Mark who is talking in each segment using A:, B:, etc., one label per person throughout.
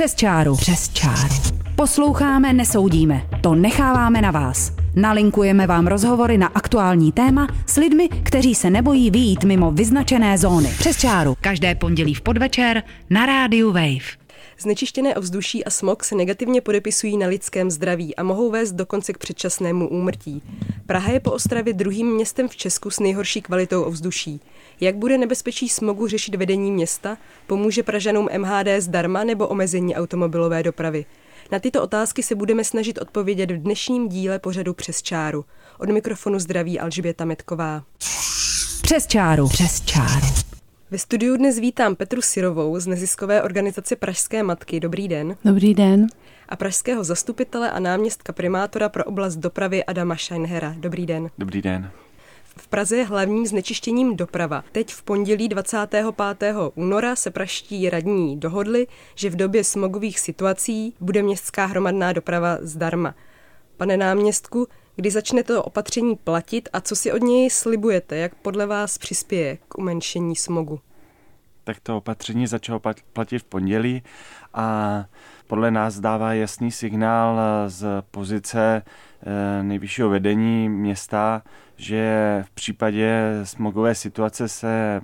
A: Přes čáru. Přes čáru. Posloucháme, nesoudíme. To necháváme na vás. Nalinkujeme vám rozhovory na aktuální téma s lidmi, kteří se nebojí vyjít mimo vyznačené zóny. Přes čáru. Každé pondělí v podvečer na rádiu Wave.
B: Znečištěné ovzduší a smog se negativně podepisují na lidském zdraví a mohou vést dokonce k předčasnému úmrtí. Praha je po Ostravě druhým městem v Česku s nejhorší kvalitou ovzduší. Jak bude nebezpečí smogu řešit vedení města? Pomůže Pražanům MHD zdarma nebo omezení automobilové dopravy? Na tyto otázky se budeme snažit odpovědět v dnešním díle pořadu Přes čáru. Od mikrofonu zdraví Alžběta Metková.
A: Přes čáru. Přes čáru.
B: Ve studiu dnes vítám Petru Sirovou z neziskové organizace Pražské matky. Dobrý den.
C: Dobrý den.
B: A pražského zastupitele a náměstka primátora pro oblast dopravy Adama Scheinhera. Dobrý den.
D: Dobrý den.
B: V Praze je hlavním znečištěním doprava. Teď v pondělí 25. února se praští radní dohodli, že v době smogových situací bude městská hromadná doprava zdarma. Pane náměstku, kdy začne to opatření platit a co si od něj slibujete, jak podle vás přispěje k umenšení smogu?
D: Tak to opatření začalo platit v pondělí a podle nás dává jasný signál z pozice eh, nejvyššího vedení města, že v případě smogové situace se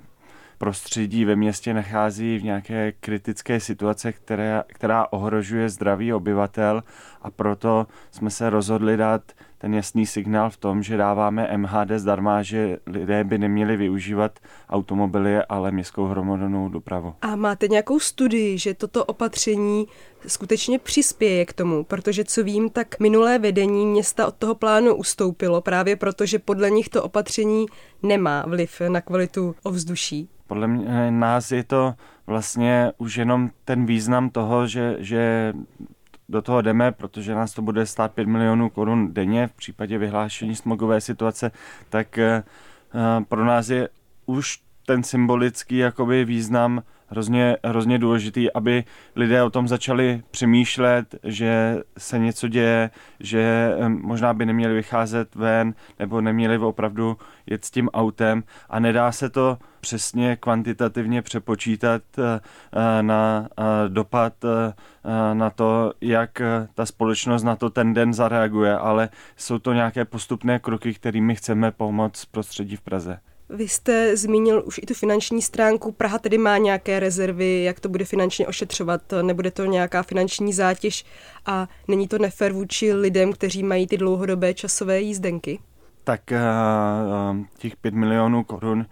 D: prostředí ve městě nachází v nějaké kritické situace, která, která ohrožuje zdraví obyvatel a proto jsme se rozhodli dát ten jasný signál v tom, že dáváme MHD zdarma, že lidé by neměli využívat automobily, ale městskou hromadnou dopravu.
B: A máte nějakou studii, že toto opatření skutečně přispěje k tomu, protože co vím, tak minulé vedení města od toho plánu ustoupilo právě proto, že podle nich to opatření nemá vliv na kvalitu ovzduší.
D: Podle mě, nás je to vlastně už jenom ten význam toho, že, že do toho jdeme, protože nás to bude stát 5 milionů korun denně v případě vyhlášení smogové situace, tak eh, pro nás je už ten symbolický jakoby význam hrozně, hrozně důležitý, aby lidé o tom začali přemýšlet, že se něco děje, že možná by neměli vycházet ven nebo neměli opravdu jet s tím autem a nedá se to přesně kvantitativně přepočítat eh, eh, na eh, dopad na to, jak ta společnost na to ten den zareaguje, ale jsou to nějaké postupné kroky, kterými chceme pomoct prostředí v Praze.
B: Vy jste zmínil už i tu finanční stránku. Praha tedy má nějaké rezervy, jak to bude finančně ošetřovat. Nebude to nějaká finanční zátěž a není to nefér vůči lidem, kteří mají ty dlouhodobé časové jízdenky?
D: Tak těch 5 milionů korun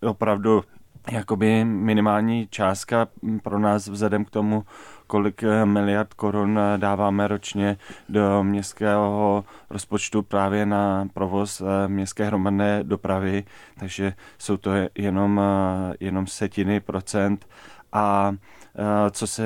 D: opravdu jakoby minimální částka pro nás vzhledem k tomu, kolik eh, miliard korun eh, dáváme ročně do městského rozpočtu právě na provoz eh, městské hromadné dopravy, takže jsou to jenom, jenom setiny procent. A co se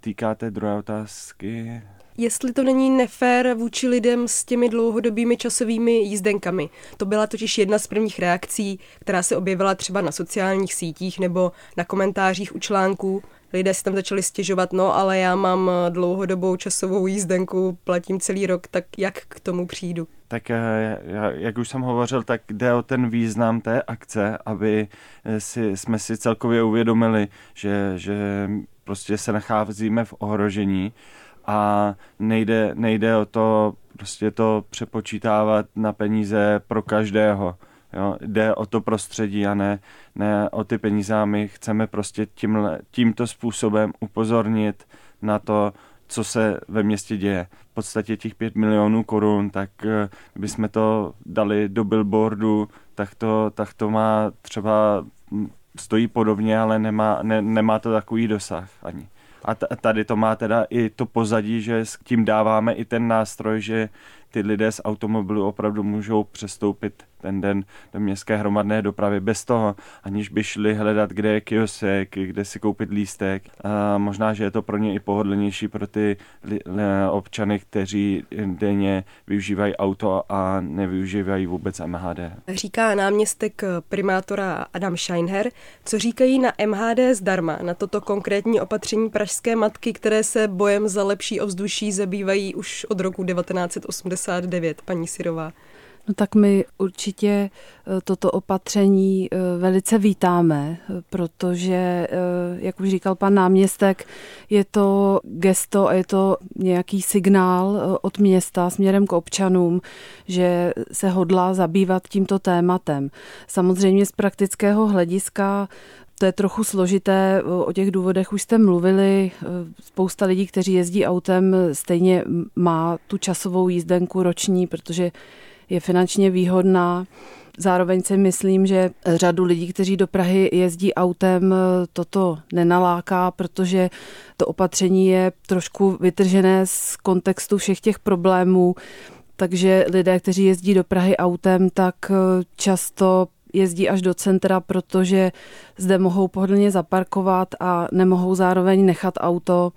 D: týká té druhé otázky,
B: jestli to není nefér vůči lidem s těmi dlouhodobými časovými jízdenkami. To byla totiž jedna z prvních reakcí, která se objevila třeba na sociálních sítích nebo na komentářích u článků. Lidé si tam začali stěžovat, no ale já mám dlouhodobou časovou jízdenku, platím celý rok, tak jak k tomu přijdu?
D: Tak eh, jak už jsem hovořil, tak jde o ten význam té akce, aby eh, si, jsme si celkově uvědomili, že, že prostě se nacházíme v ohrožení a nejde, nejde o to prostě to přepočítávat na peníze pro každého. Jo, jde o to prostředí a ne, ne o ty peníze a my chceme prostě tímhle, tímto způsobem upozornit na to, co se ve městě děje. V podstatě těch 5 milionů korun, tak eh, kdybychom to dali do billboardu, tak to, tak to má třeba hm, stojí podobně, ale nemá, ne, nemá to takový dosah ani. A tady to má teda i to pozadí, že s tím dáváme i ten nástroj, že ty lidé z automobilu opravdu můžou přestoupit ten den do městské hromadné dopravy bez toho, aniž by šli hledat, kde je kiosek, kde si koupit lístek. A možná, že je to pro ně i pohodlnější pro ty občany, kteří denně využívají auto a nevyužívají vůbec MHD.
B: Říká náměstek primátora Adam Scheinher. Co říkají na MHD zdarma, na toto konkrétní opatření pražské matky, které se bojem za lepší ovzduší zabývají už od roku 1989, paní Sirová?
C: No tak my určitě eh, toto opatření eh, velice vítáme, protože, eh, jak už říkal pan náměstek, je to gesto a je to nějaký signál od města směrem k občanům, že se hodlá zabývat tímto tématem. Samozřejmě z praktického hlediska to je trochu složité, o těch důvodech už jste mluvili. Spousta lidí, kteří jezdí autem, stejně má tu časovou jízdenku roční, protože je finančně výhodná. Zároveň si myslím, že řadu lidí, kteří do Prahy jezdí autem, toto nenaláká, protože to opatření je trošku vytržené z kontextu všech těch problémů. Takže lidé, kteří jezdí do Prahy autem, tak často jezdí až do centra, protože zde mohou pohodlně zaparkovat a nemohou zároveň nechat auto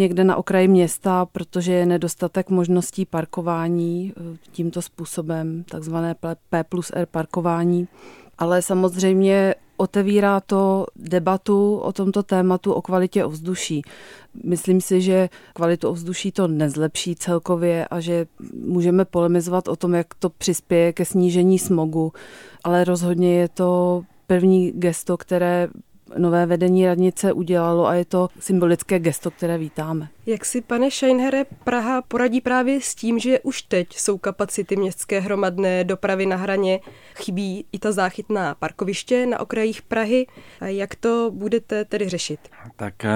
C: někde na okraji města, protože je nedostatek možností parkování eh, tímto způsobem, takzvané P plus R parkování. Ale samozřejmě otevírá to debatu o tomto tématu o kvalitě ovzduší. Myslím si, že kvalitu ovzduší to nezlepší celkově a že můžeme polemizovat o tom, jak to přispěje ke snížení smogu, ale rozhodně je to první gesto, které nové vedení radnice udělalo a je to symbolické gesto, které vítáme.
B: Jak si, pane Scheinhere, Praha poradí právě s tím, že už teď jsou kapacity městské hromadné dopravy na hraně, chybí i ta záchytná parkoviště na okrajích Prahy. A jak to budete tedy řešit?
D: Tak eh,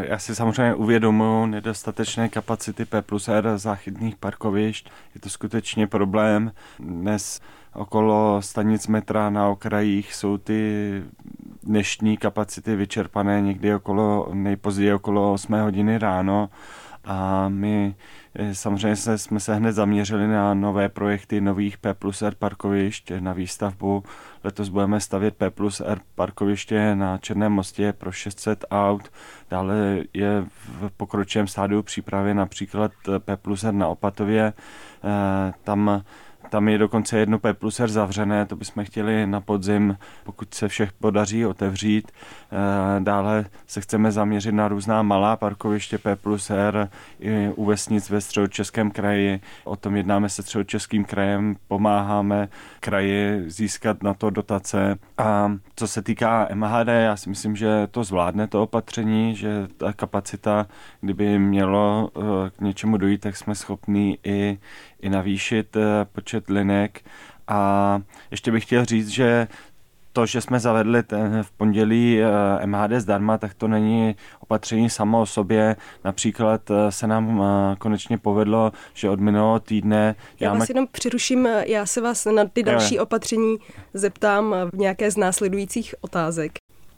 D: já si samozřejmě uvědomuji nedostatečné kapacity P plus R záchytných parkovišť. Je to skutečně problém. Dnes okolo stanic metra na okrajích jsou ty dnešní kapacity vyčerpané někdy okolo, nejpozději okolo 8 hodiny ráno a my eh, samozřejmě se, jsme se hned zaměřili na nové projekty nových P plus R parkovišť na výstavbu. Letos budeme stavět P plus R parkoviště na Černém mostě pro 600 aut. Dále je v pokročilém stádiu přípravy například P plus R na Opatově. Eh, tam tam je dokonce jedno P plus R zavřené, to bychom chtěli na podzim, pokud se všech podaří otevřít. Eh, dále se chceme zaměřit na různá malá parkoviště P plus R i u vesnic ve středočeském kraji. O tom jednáme se středočeským krajem, pomáháme kraji získat na to dotace. A co se týká MHD, já si myslím, že to zvládne to opatření, že ta kapacita, kdyby mělo eh, k něčemu dojít, tak jsme schopní i, i navýšit eh, počet linek. A ještě bych chtěl říct, že to, že jsme zavedli ten v pondělí eh, MHD zdarma, tak to není opatření samo o sobě. Například eh, se nám konečně povedlo, že od minulého týdne...
B: Já vás jenom přiruším, já se vás na ty další opatření zeptám v nějaké z následujících otázek.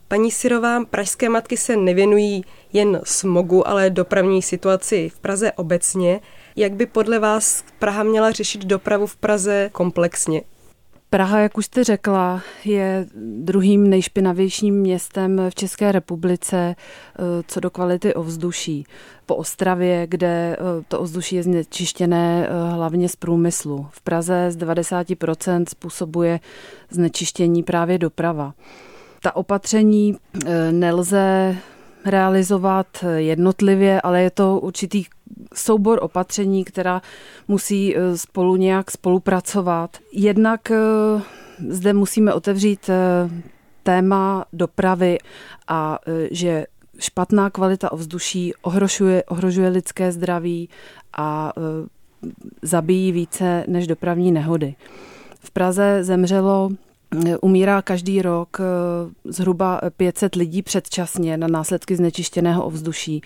B: Paní Sirová, pražské matky se nevěnují jen smogu, ale dopravní situaci v Praze obecně. Jak by podle vás Praha měla řešit dopravu v Praze komplexně?
C: Praha, jak už jste řekla, je druhým nejšpinavějším městem v České republice eh, co do kvality ovzduší. Po Ostravě, kde eh, to ovzduší je znečištěné eh, hlavně z průmyslu. V Praze z 90% způsobuje znečištění právě doprava. Ta opatření nelze realizovat jednotlivě, ale je to určitý soubor opatření, která musí eh, spolu nějak spolupracovat. Jednak eh, zde musíme otevřít eh, téma dopravy a že špatná kvalita ovzduší ohrožuje, ohrožuje lidské zdraví a zabíjí více než dopravní nehody. V Praze zemřelo Umírá každý rok eh, zhruba 500 lidí předčasně na následky znečištěného ovzduší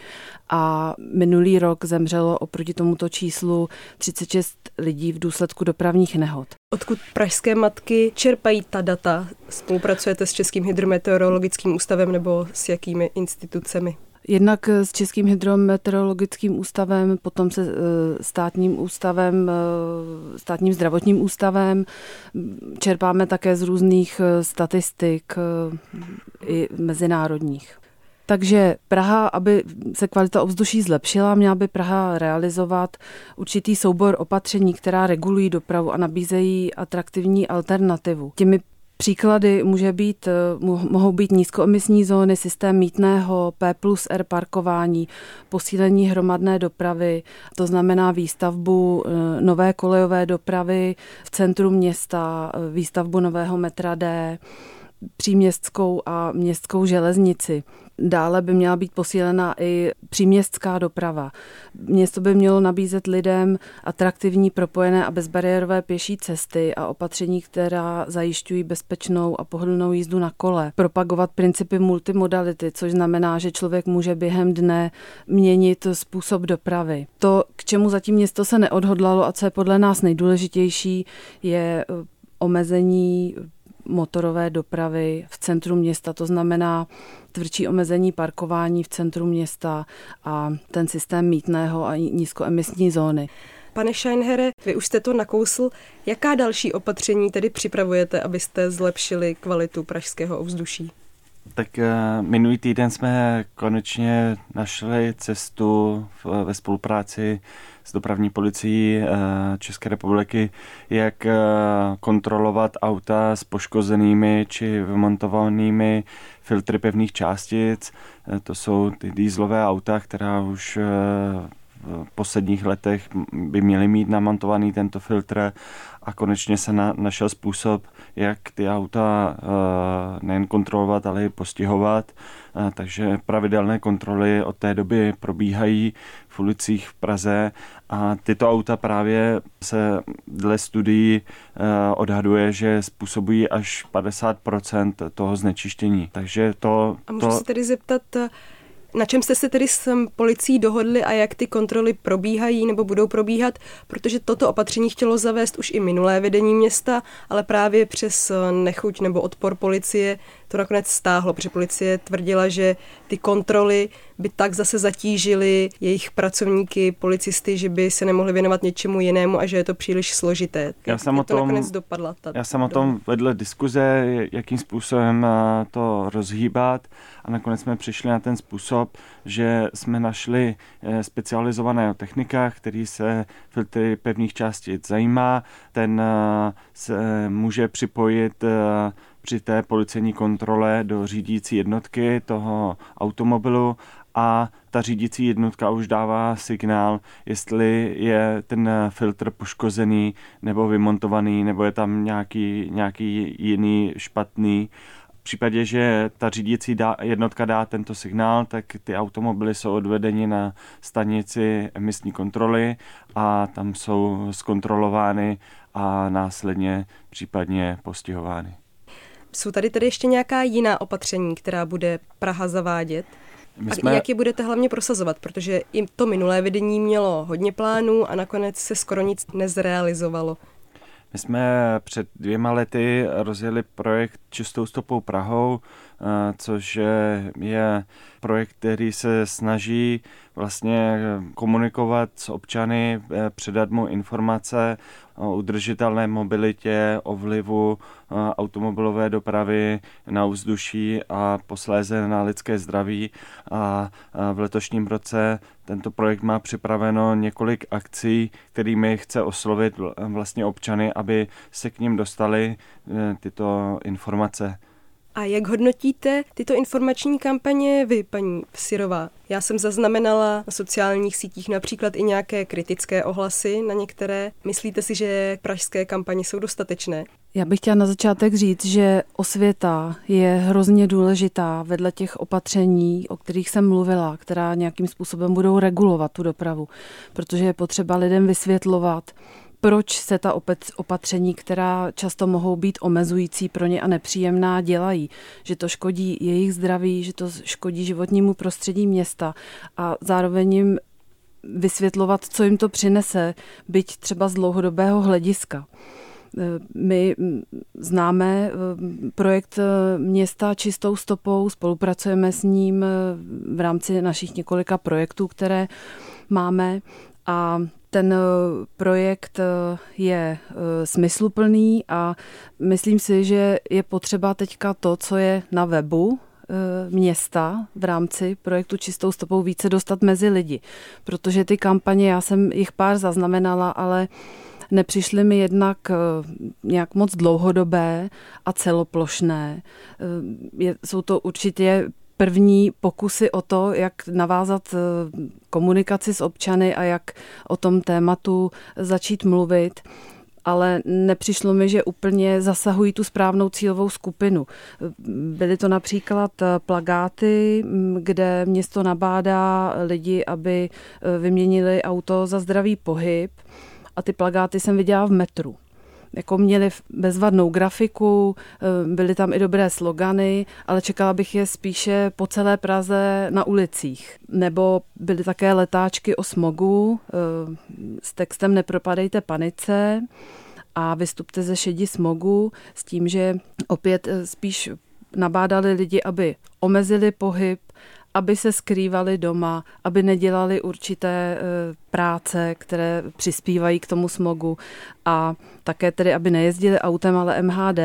C: a minulý rok zemřelo oproti tomuto číslu 36 lidí v důsledku dopravních nehod.
B: Odkud pražské matky čerpají ta data? Spolupracujete s Českým hydrometeorologickým ústavem nebo s jakými institucemi?
C: Jednak s Českým hydrometeorologickým ústavem, potom se eh, státním ústavem, eh, státním zdravotním ústavem. Čerpáme také z různých eh, statistik i mezinárodních. Takže Praha, aby se kvalita ovzduší zlepšila, měla by Praha realizovat určitý soubor opatření, která regulují dopravu a nabízejí atraktivní alternativu. Těmi Příklady může být, mohou být nízkoemisní zóny, systém mítného, P plus R parkování, posílení hromadné dopravy, to znamená výstavbu nové kolejové dopravy v centru města, výstavbu nového metra D, příměstskou a městskou železnici. Dále by měla být posílena i příměstská doprava. Město by mělo nabízet lidem atraktivní, propojené a bezbariérové pěší cesty a opatření, která zajišťují bezpečnou a pohodlnou jízdu na kole. Propagovat principy multimodality, což znamená, že člověk může během dne měnit způsob dopravy. To, k čemu zatím město se neodhodlalo a co je podle nás nejdůležitější, je eh, omezení motorové dopravy v centru města, to znamená tvrdší omezení parkování v centru města a ten systém mítného a nízkoemisní zóny.
B: Pane Scheinhere, vy už jste to nakousl. Jaká další opatření tedy připravujete, abyste zlepšili kvalitu pražského ovzduší?
D: Tak uh, minulý týden jsme konečně našli cestu ve spolupráci s dopravní policií uh, České republiky, jak uh, kontrolovat auta s poškozenými či vymontovanými filtry pevných částic. To jsou ty dýzlové auta, která už posledních letech by měly mít namontovaný tento filtr a konečně se na, našel způsob, jak ty auta uh, nejen kontrolovat, ale i postihovat. Uh, takže pravidelné kontroly od té doby probíhají v ulicích v Praze a tyto auta právě se dle studií uh, odhaduje, že způsobují až 50% toho znečištění. Takže to...
B: A můžu
D: to...
B: se tedy zeptat, na čem jste se tedy s policií dohodli a jak ty kontroly probíhají nebo budou probíhat, protože toto opatření chtělo zavést už i minulé vedení města, ale právě přes nechuť nebo odpor policie to nakonec stáhlo, protože policie tvrdila, že ty kontroly by tak zase zatížily jejich pracovníky, policisty, že by se nemohli věnovat něčemu jinému a že je to příliš složité.
D: Já jsem, o
B: tom, to nakonec dopadla ta
D: já jsem o tom vedle diskuze, jakým způsobem eh, to rozhýbat a nakonec jsme přišli na ten způsob, že jsme našli eh, specializovaného technika, který se filtry pevných částic zajímá. Ten eh, se může připojit při té policejní kontrole do řídící jednotky toho automobilu a ta řídící jednotka už dává signál, jestli je ten filtr poškozený nebo vymontovaný, nebo je tam nějaký, nějaký jiný špatný. V případě, že ta řídící dá, jednotka dá tento signál, tak ty automobily jsou odvedeni na stanici emisní kontroly a tam jsou zkontrolovány a následně případně postihovány.
B: Jsou tady tedy ještě nějaká jiná opatření, která bude Praha zavádět? My jsme... A jak je budete hlavně prosazovat? Protože i to minulé vedení mělo hodně plánů a nakonec se skoro nic nezrealizovalo.
D: My jsme před dvěma lety rozjeli projekt Čistou stopou Prahou, eh, což je projekt, který se snaží vlastně komunikovat s občany, eh, předat mu informace udržitelné mobilitě, o vlivu eh, automobilové dopravy na vzduší a posléze na lidské zdraví. A v letošním roce tento projekt má připraveno několik akcí, kterými chce oslovit vlastně občany, aby se k ním dostali eh, tyto informace.
B: A jak hodnotíte tyto informační kampaně vy, paní Sirová? Já jsem zaznamenala na sociálních sítích například i nějaké kritické ohlasy na některé. Myslíte si, že pražské kampaně jsou dostatečné?
C: Já bych chtěla na začátek říct, že osvěta je hrozně důležitá vedle těch opatření, o kterých jsem mluvila, která nějakým způsobem budou regulovat tu dopravu, protože je potřeba lidem vysvětlovat, proč se ta opatření, která často mohou být omezující pro ně a nepříjemná, dělají. Že to škodí jejich zdraví, že to škodí životnímu prostředí města a zároveň jim vysvětlovat, co jim to přinese, byť třeba z dlouhodobého hlediska. My známe eh, projekt eh, města čistou stopou, spolupracujeme s ním v rámci našich několika projektů, které máme a ten projekt je smysluplný a myslím si, že je potřeba teďka to, co je na webu, města v rámci projektu Čistou stopou více dostat mezi lidi, protože ty kampaně, já jsem jich pár zaznamenala, ale nepřišly mi jednak eh, nějak moc dlouhodobé a celoplošné. Eh, jsou to určitě první pokusy o to, jak navázat komunikaci s občany a jak o tom tématu začít mluvit ale nepřišlo mi, že úplně zasahují tu správnou cílovou skupinu. Byly to například plagáty, kde město nabádá lidi, aby e, vyměnili auto za zdravý pohyb a ty plagáty jsem viděla v metru jako měli bezvadnou grafiku, e, byly tam i dobré slogany, ale čekala bych je spíše po celé Praze na ulicích. Nebo byly také letáčky o smogu e, s textem Nepropadejte panice a vystupte ze šedi smogu s tím, že opět e, spíš nabádali lidi, aby omezili pohyb, aby se skrývali doma, aby nedělali určité práce, které přispívají k tomu smogu. A také tedy, aby nejezdili autem, ale MHD,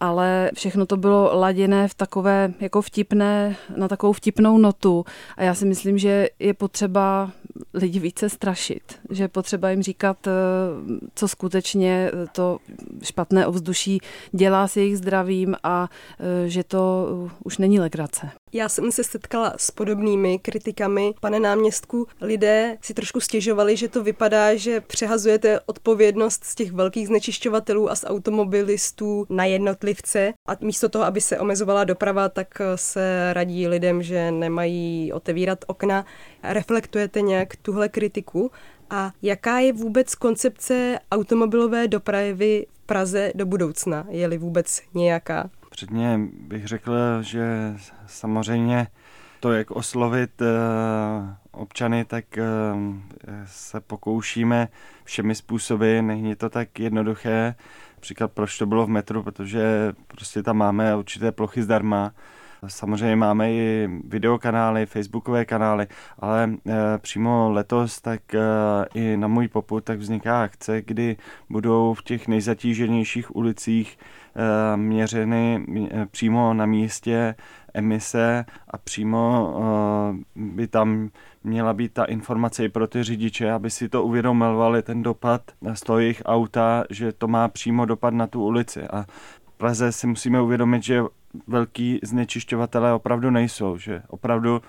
C: ale všechno to bylo laděné v takové jako vtipné, na takovou vtipnou notu. A já si myslím, že je potřeba lidi více strašit, že je potřeba jim říkat, eh, co skutečně to špatné ovzduší dělá s jejich zdravím a eh, že to už není legrace.
B: Já jsem se setkala s podobnými kritikami. Pane náměstku, lidé si trošku stěžovali, že to vypadá, že přehazujete odpovědnost z těch velkých znečišťovatelů a z automobilistů na jednotlivce a místo toho, aby se omezovala doprava, tak se radí lidem, že nemají otevírat okna. Reflektujete nějak tuhle kritiku? A jaká je vůbec koncepce automobilové dopravy v Praze do budoucna? Je-li vůbec nějaká?
D: Předně bych řekl, že samozřejmě to, jak oslovit eh, občany, tak eh, se pokoušíme všemi způsoby, není to tak jednoduché. Příklad, proč to bylo v metru, protože prostě tam máme určité plochy zdarma, Samozřejmě máme i videokanály, facebookové kanály, ale e, přímo letos tak e, i na můj poput tak vzniká akce, kdy budou v těch nejzatíženějších ulicích e, měřeny přímo na místě emise a přímo by tam měla být ta informace i pro ty řidiče, aby si to uvědomovali, ten dopad z toho jejich auta, že to má přímo dopad na tu ulici. A Praze si musíme uvědomit, že velký znečišťovatelé opravdu nejsou, že opravdu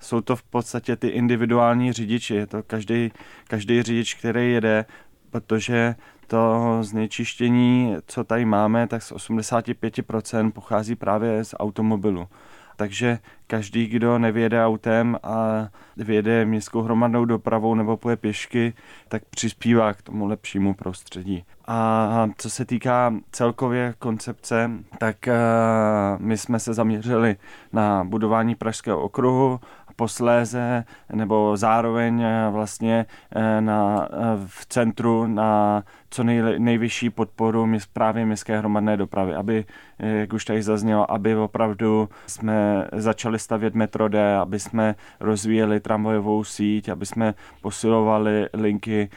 D: jsou to v podstatě ty individuální řidiči, je to každý, každý řidič, který jede, protože to znečištění, co tady máme, tak z 85% pochází právě z automobilu. Takže každý, kdo nevěde autem a věde městskou hromadnou dopravou nebo poje pěšky, tak přispívá k tomu lepšímu prostředí. A co se týká celkově koncepce, tak uh, my jsme se zaměřili na budování Pražského okruhu, posléze nebo zároveň eh, vlastně eh, na, v centru na co nej, nejvyšší podporu právě městské hromadné dopravy, aby, jak už tady zaznělo, aby opravdu jsme začali stavět metro D, aby jsme rozvíjeli tramvajovou síť, aby jsme posilovali linky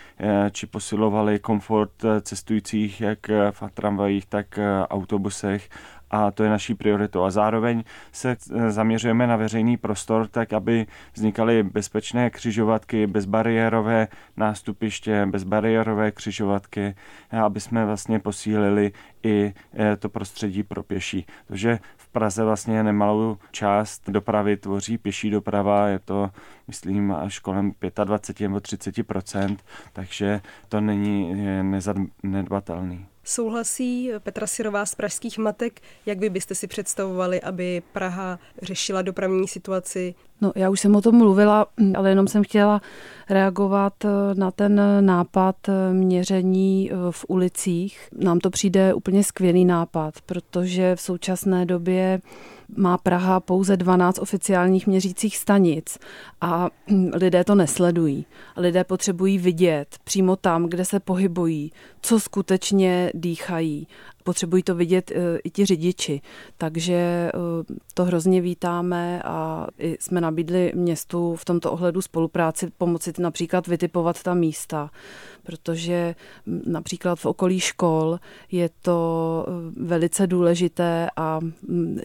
D: či posilovali komfort cestujících jak v tramvajích, tak autobusech a to je naší prioritou. A zároveň se eh, zaměřujeme na veřejný prostor, tak aby vznikaly bezpečné křižovatky, bezbariérové nástupiště, bezbariérové křižovatky, aby jsme vlastně posílili i eh, to prostředí pro pěší. Takže v Praze vlastně nemalou část dopravy tvoří pěší doprava, je to myslím až kolem 25 nebo 30% takže to není nezanedbatelný.
B: Souhlasí Petra Sirová z Pražských matek, jak vy byste si představovali, aby Praha řešila dopravní situaci?
C: No, já už jsem o tom mluvila, ale jenom jsem chtěla reagovat eh, na ten nápad eh, měření eh, v ulicích. Nám to přijde úplně skvělý nápad, protože v současné době má Praha pouze 12 oficiálních měřících stanic a lidé to nesledují. Lidé potřebují vidět přímo tam, kde se pohybují, co skutečně dýchají. Potřebují to vidět e, i ti řidiči. Takže e, to hrozně vítáme a jsme nabídli městu v tomto ohledu spolupráci, pomoci například vytipovat ta místa, protože například v okolí škol je to e, velice důležité a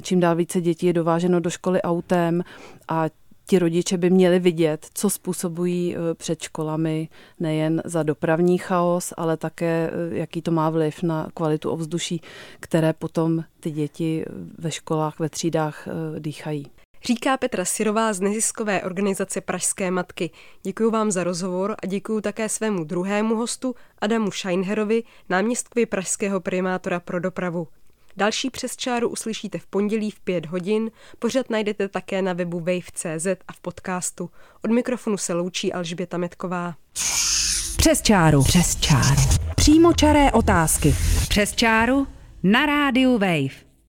C: čím dál více dětí je dováženo do školy autem a ti rodiče by měli vidět, co způsobují eh, před školami nejen za dopravní chaos, ale také eh, jaký to má vliv na kvalitu ovzduší, které potom ty děti ve školách, ve třídách dýchají.
B: Říká Petra Sirová z neziskové organizace Pražské matky. Děkuji vám za rozhovor a děkuji také svému druhému hostu Adamu Scheinherovi, náměstkovi pražského primátora pro dopravu. Další přes čáru uslyšíte v pondělí v 5 hodin, pořad najdete také na webu wave.cz a v podcastu. Od mikrofonu se loučí Alžběta Metková.
A: Přes čáru. Přes čáru. Přímo čaré otázky. Přes čáru na rádiu Wave.